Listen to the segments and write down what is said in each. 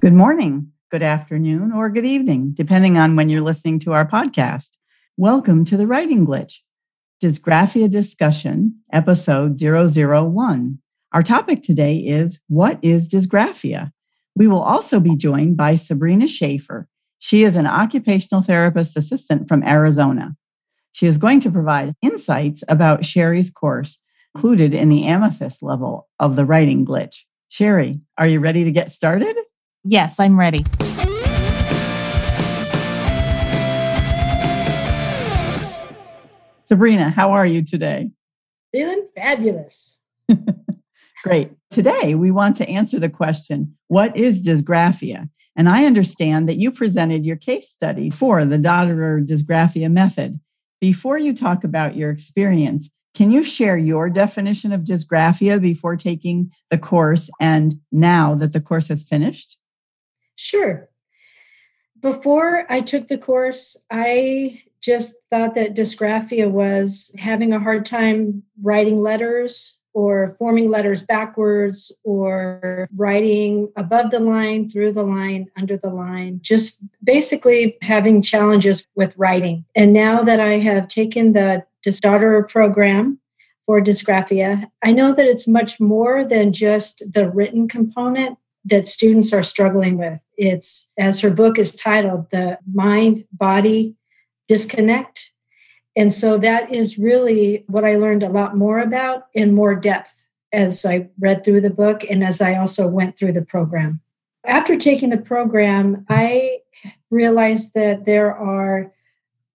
Good morning, good afternoon, or good evening, depending on when you're listening to our podcast. Welcome to the Writing Glitch, Dysgraphia Discussion, episode 001. Our topic today is What is dysgraphia? We will also be joined by Sabrena Schaefer. She is an occupational therapist assistant from Arizona. She is going to provide insights about Cheri's course included in the amethyst level of the writing glitch. Sherry, are you ready to get started? Yes, I'm ready. Sabrena, how are you today? Feeling fabulous. Great. Today, we want to answer the question What is dysgraphia? And I understand that you presented your case study for the Dotterer dysgraphia method. Before you talk about your experience, can you share your definition of dysgraphia before taking the course and now that the course has finished? Sure. Before I took the course, I just thought that dysgraphia was having a hard time writing letters or forming letters backwards or writing above the line, through the line, under the line, just basically having challenges with writing. And now that I have taken the Dotterer program for dysgraphia, I know that it's much more than just the written component that students are struggling with. It's, as her book is titled, The Mind Body Disconnect. And so that is really what I learned a lot more about in more depth as I read through the book and as I also went through the program. After taking the program, I realized that there are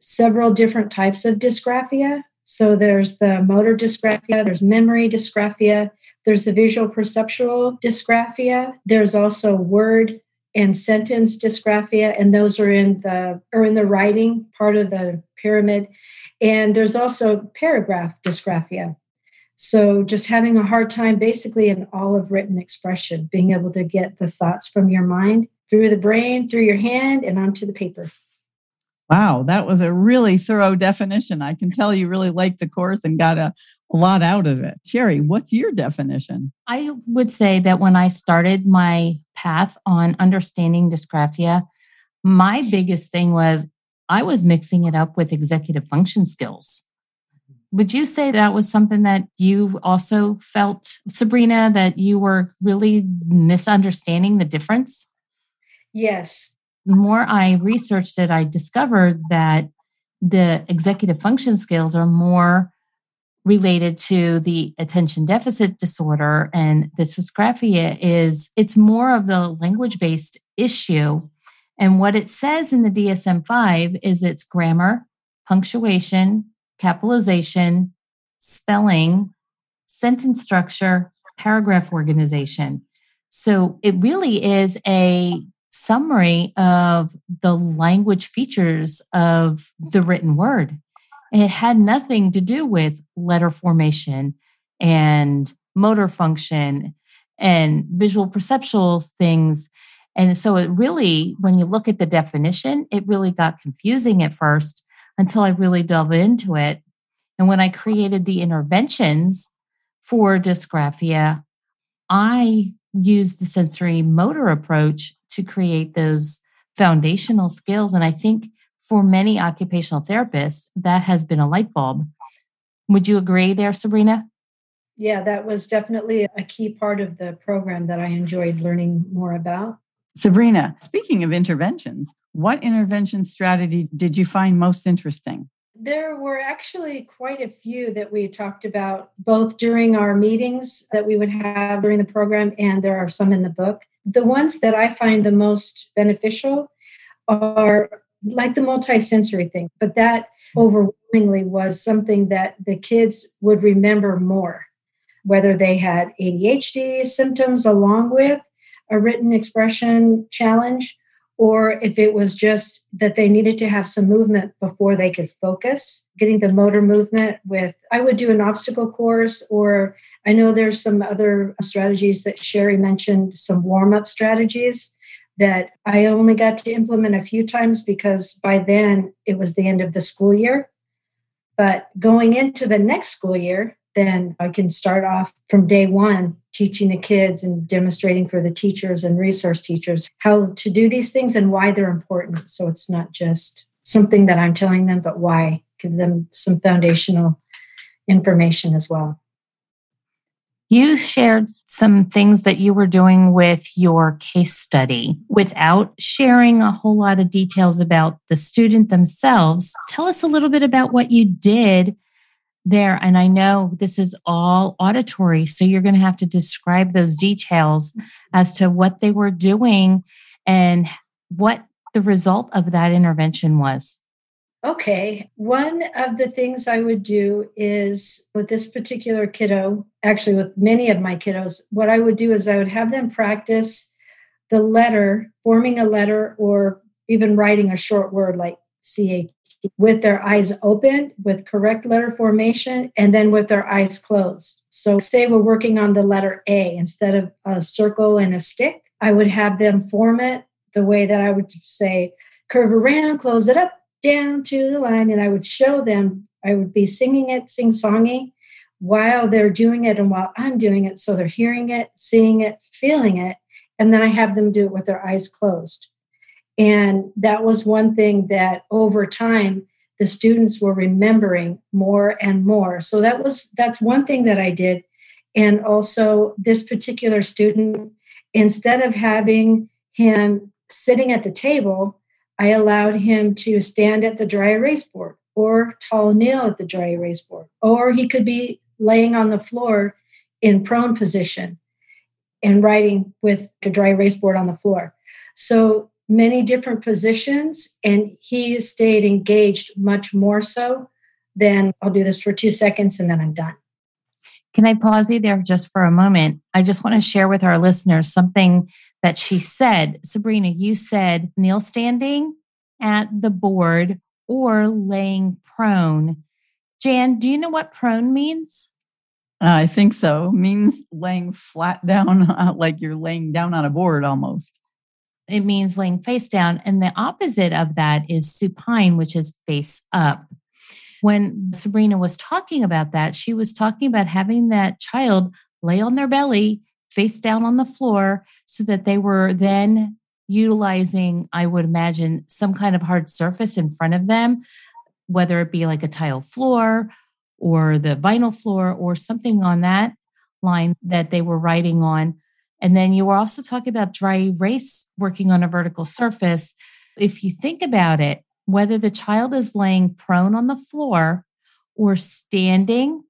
several different types of dysgraphia. So there's the motor dysgraphia, there's memory dysgraphia, there's the visual perceptual dysgraphia, there's also word and sentence dysgraphia, and those are in the or in the writing part of the pyramid. And there's also paragraph dysgraphia. So just having a hard time basically in all of written expression, being able to get the thoughts from your mind through the brain, through your hand, and onto the paper. Wow, that was a really thorough definition. I can tell you really liked the course and got a, a lot out of it. Cheri, what's your definition? I would say that when I started my path on understanding dysgraphia, my biggest thing was I was mixing it up with executive function skills. Would you say that was something that you also felt, Sabrena, that you were really misunderstanding the difference? Yes. The more I researched it, I discovered that the executive function skills are more related to the attention deficit disorder and this dysgraphia is it's more of the language based issue. And what it says in the DSM-5 is it's grammar punctuation capitalization spelling sentence structure paragraph organization. So it really is a summary of the language features of the written word it had nothing to do with letter formation and motor function and visual perceptual things. And so it really, when you look at the definition, it really got confusing at first until I really delved into it. And when I created the interventions for dysgraphia, I used the sensory motor approach to create those foundational skills. And I think for many occupational therapists, that has been a light bulb. Would you agree there, Sabrena? Yeah, that was definitely a key part of the program that I enjoyed learning more about. Sabrena, speaking of interventions, what intervention strategy did you find most interesting? There were actually quite a few that we talked about both during our meetings that we would have during the program, and there are some in the book. The ones that I find the most beneficial are like the multisensory thing, but that overwhelmingly was something that the kids would remember more, whether they had ADHD symptoms along with a written expression challenge, or if it was just that they needed to have some movement before they could focus, getting the motor movement with, I would do an obstacle course, or I know there's some other strategies that Cheri mentioned, some warm up strategies that I only got to implement a few times because by then it was the end of the school year. But going into the next school year, then I can start off from day one teaching the kids and demonstrating for the teachers and resource teachers how to do these things and why they're important. So it's not just something that I'm telling them, but why. Give them some foundational information as well. You shared some things that you were doing with your case study without sharing a whole lot of details about the student themselves. Tell us a little bit about what you did there. And I know this is all auditory, so you're going to have to describe those details as to what they were doing and what the result of that intervention was. Okay. One of the things I would do is with this particular kiddo, actually, with many of my kiddos, what I would do is I would have them practice the letter, forming a letter, or even writing a short word like CH with their eyes open, with correct letter formation, and then with their eyes closed. So, say we're working on the letter A instead of a circle and a stick, I would have them form it the way that I would say, curve around, close it up, down to the line, and I would show them, I would be singing it, sing songy while they're doing it and while I'm doing it. So they're hearing it, seeing it, feeling it. And then I have them do it with their eyes closed. And that was one thing that over time the students were remembering more and more. So that was that's one thing that I did. And also this particular student, instead of having him sitting at the table, I allowed him to stand at the dry erase board or tall kneel at the dry erase board, or he could be laying on the floor in prone position and writing with a dry erase board on the floor. So many different positions, and he stayed engaged much more so than I'll do this for two seconds and then I'm done. Can I pause you there just for a moment? I just want to share with our listeners something that she said. Sabrena, you said kneel standing at the board or laying prone. Jan, do you know what prone means? Uh, I think so. Means laying flat down, uh, like you're laying down on a board almost. It means laying face down. And the opposite of that is supine, which is face up. When Sabrena was talking about that, she was talking about having that child lay on their belly, face down on the floor, so that they were then utilizing, I would imagine, some kind of hard surface in front of them, whether it be like a tile floor or the vinyl floor or something on that line that they were writing on and then you were also talking about dry erase working on a vertical surface. If you think about it, whether the child is laying prone on the floor or standing,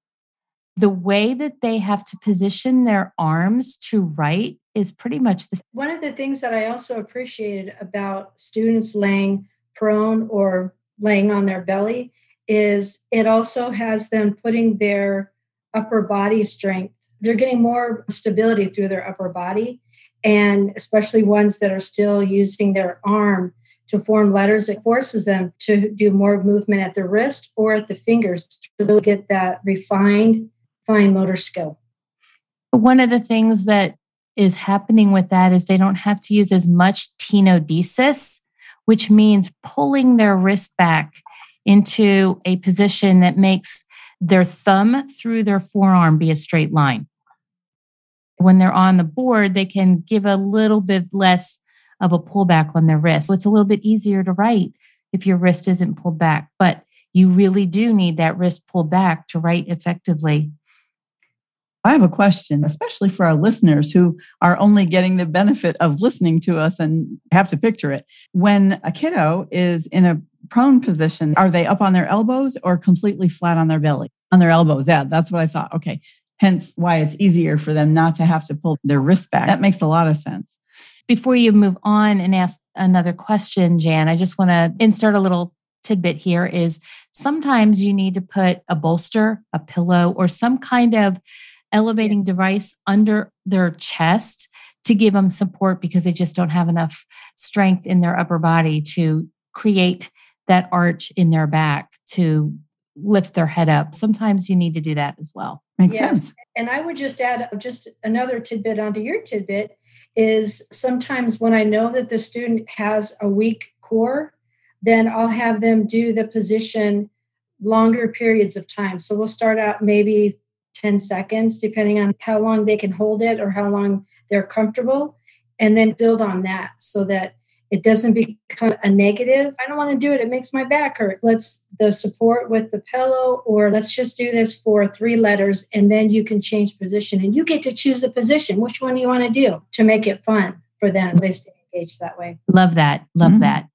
the way that they have to position their arms to write is pretty much the same. One of the things that I also appreciated about students laying prone or laying on their belly is it also has them putting their upper body strength they're getting more stability through their upper body and especially ones that are still using their arm to form letters it forces them to do more movement at the wrist or at the fingers to really get that refined fine motor skill. One of the things that is happening with that is they don't have to use as much tenodesis which means pulling their wrist back into a position that makes their thumb through their forearm be a straight line when they're on the board, they can give a little bit less of a pullback on their wrist. So it's a little bit easier to write if your wrist isn't pulled back, but you really do need that wrist pulled back to write effectively. I have a question, especially for our listeners who are only getting the benefit of listening to us and have to picture it. When a kiddo is in a prone position, are they up on their elbows or completely flat on their belly? On their elbows. Yeah, that's what I thought. Okay hence why it's easier for them not to have to pull their wrist back. That makes a lot of sense. Before you move on and ask another question, Jan, I just want to insert a little tidbit here is sometimes you need to put a bolster, a pillow, or some kind of elevating device under their chest to give them support because they just don't have enough strength in their upper body to create that arch in their back to lift their head up. Sometimes you need to do that as well. Makes yes. sense. And I would just add uh, just another tidbit onto your tidbit is sometimes when I know that the student has a weak core, then I'll have them do the position longer periods of time. So we'll start out maybe 10 seconds, depending on how long they can hold it or how long they're comfortable, and then build on that so that it doesn't become a negative. I don't want to do it. It makes my back hurt. Let's the support with the pillow, or let's just do this for three letters, and then you can change position and you get to choose a position. Which one do you want to do to make it fun for them? They stay engaged that way. Love that. Love mm-hmm. that.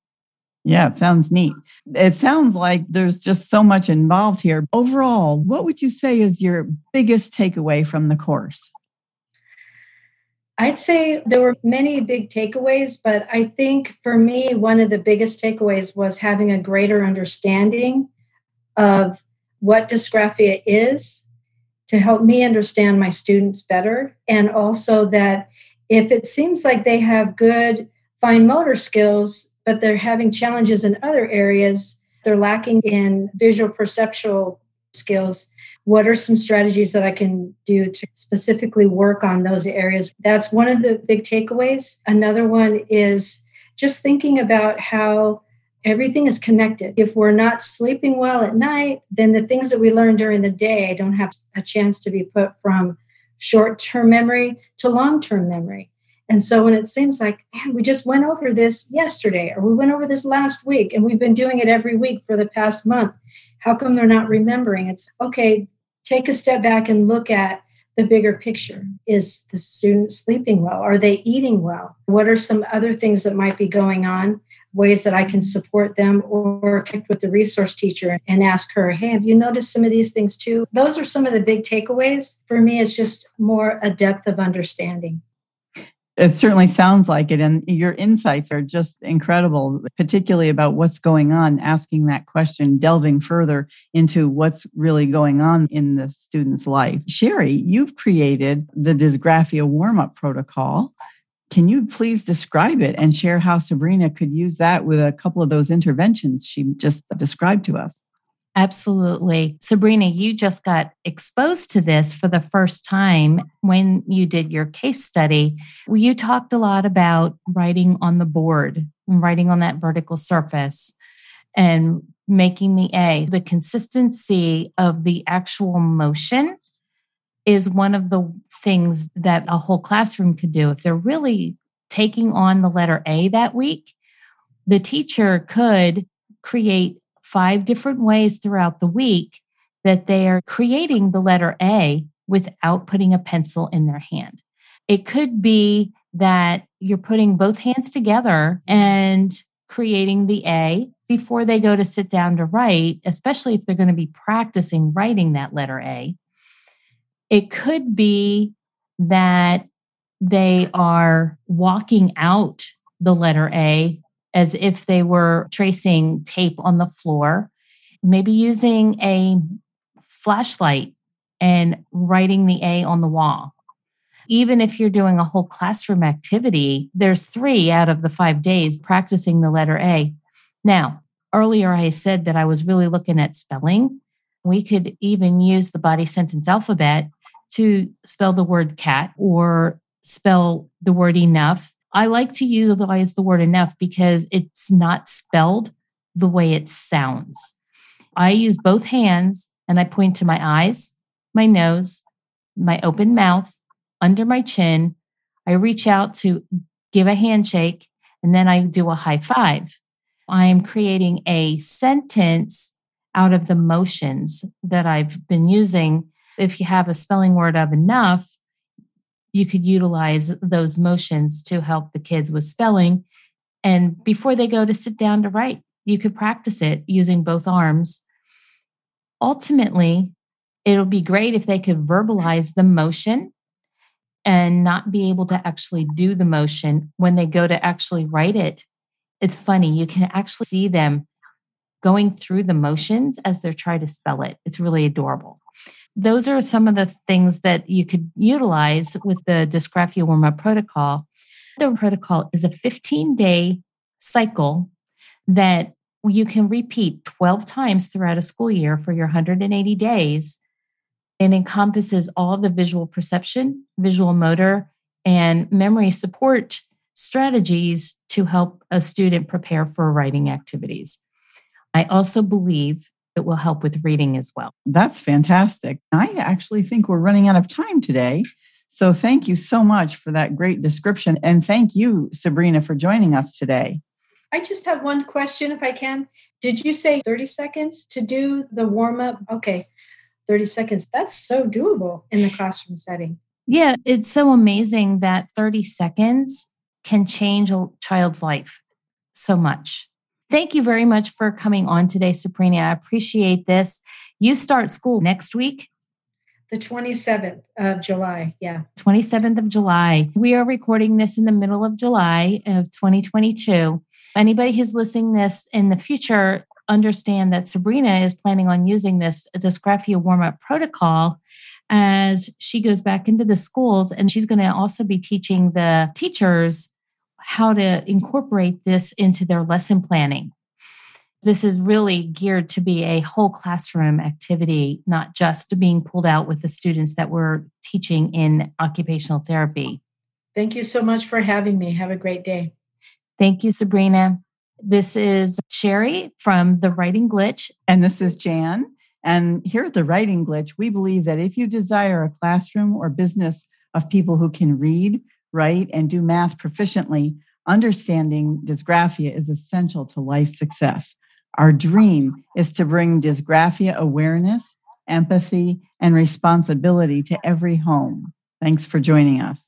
Yeah, it sounds neat. It sounds like there's just so much involved here. Overall, what would you say is your biggest takeaway from the course? I'd say there were many big takeaways, but I think for me, one of the biggest takeaways was having a greater understanding of what dysgraphia is to help me understand my students better. And also that if it seems like they have good fine motor skills, but they're having challenges in other areas, they're lacking in visual perceptual skills, what are some strategies that I can do to specifically work on those areas? That's one of the big takeaways. Another one is just thinking about how everything is connected. If we're not sleeping well at night, then the things that we learn during the day don't have a chance to be put from short term memory to long term memory. And so when it seems like, man, we just went over this yesterday or we went over this last week and we've been doing it every week for the past month, how come they're not remembering? It's okay, take a step back and look at the bigger picture. Is the student sleeping well? Are they eating well? What are some other things that might be going on? Ways that I can support them or connect with the resource teacher and ask her, hey, have you noticed some of these things too? Those are some of the big takeaways. For me, it's just more a depth of understanding. It certainly sounds like it. And your insights are just incredible, particularly about what's going on, asking that question, delving further into what's really going on in the student's life. Cheri, you've created the dysgraphia warm up protocol. Can you please describe it and share how Sabrena could use that with a couple of those interventions she just described to us? Absolutely. Sabrena, you just got exposed to this for the first time when you did your case study. You talked a lot about writing on the board, writing on that vertical surface, and making the A. The consistency of the actual motion is one of the things that a whole classroom could do. If they're really taking on the letter A that week, the teacher could create five different ways throughout the week that they are creating the letter A without putting a pencil in their hand. It could be that you're putting both hands together and creating the A before they go to sit down to write, especially if they're going to be practicing writing that letter A. It could be that they are walking out the letter A as if they were tracing tape on the floor, maybe using a flashlight and writing the A on the wall. Even if you're doing a whole classroom activity, there's three out of the five days practicing the letter A. Now, earlier I said that I was really looking at spelling. We could even use the body sentence alphabet to spell the word cat or spell the word enough I like to utilize the word enough because it's not spelled the way it sounds. I use both hands and I point to my eyes, my nose, my open mouth, under my chin. I reach out to give a handshake and then I do a high five. I am creating a sentence out of the motions that I've been using. If you have a spelling word of enough, you could utilize those motions to help the kids with spelling. And before they go to sit down to write, you could practice it using both arms. Ultimately, it'll be great if they could verbalize the motion and not be able to actually do the motion when they go to actually write it. It's funny, you can actually see them going through the motions as they're trying to spell it. It's really adorable those are some of the things that you could utilize with the dysgraphia warm up protocol. The protocol is a 15 day cycle that you can repeat 12 times throughout a school year for your 180 days and encompasses all the visual perception, visual motor, and memory support strategies to help a student prepare for writing activities. I also believe it will help with reading as well. That's fantastic. I actually think we're running out of time today. So thank you so much for that great description. And thank you, Sabrena, for joining us today. I just have one question, if I can. Did you say 30 seconds to do the warm up? Okay, 30 seconds. That's so doable in the classroom setting. Yeah, it's so amazing that 30 seconds can change a child's life so much. Thank you very much for coming on today, Sabrena. I appreciate this. You start school next week. The 27th of July. Yeah. 27th of July. We are recording this in the middle of July of 2022. Anybody who's listening this in the future, understand that Sabrena is planning on using this dysgraphia warm up protocol as she goes back into the schools. And she's going to also be teaching the teachers how to incorporate this into their lesson planning. This is really geared to be a whole classroom activity, not just being pulled out with the students that we're teaching in occupational therapy. Thank you so much for having me. Have a great day. Thank you, Sabrena. This is Cheri from The Writing Glitch. And this is Jan. And here at The Writing Glitch, we believe that if you desire a classroom or business of people who can read, write, and do math proficiently, understanding dysgraphia is essential to life success. Our dream is to bring dysgraphia awareness, empathy, and responsibility to every home. Thanks for joining us.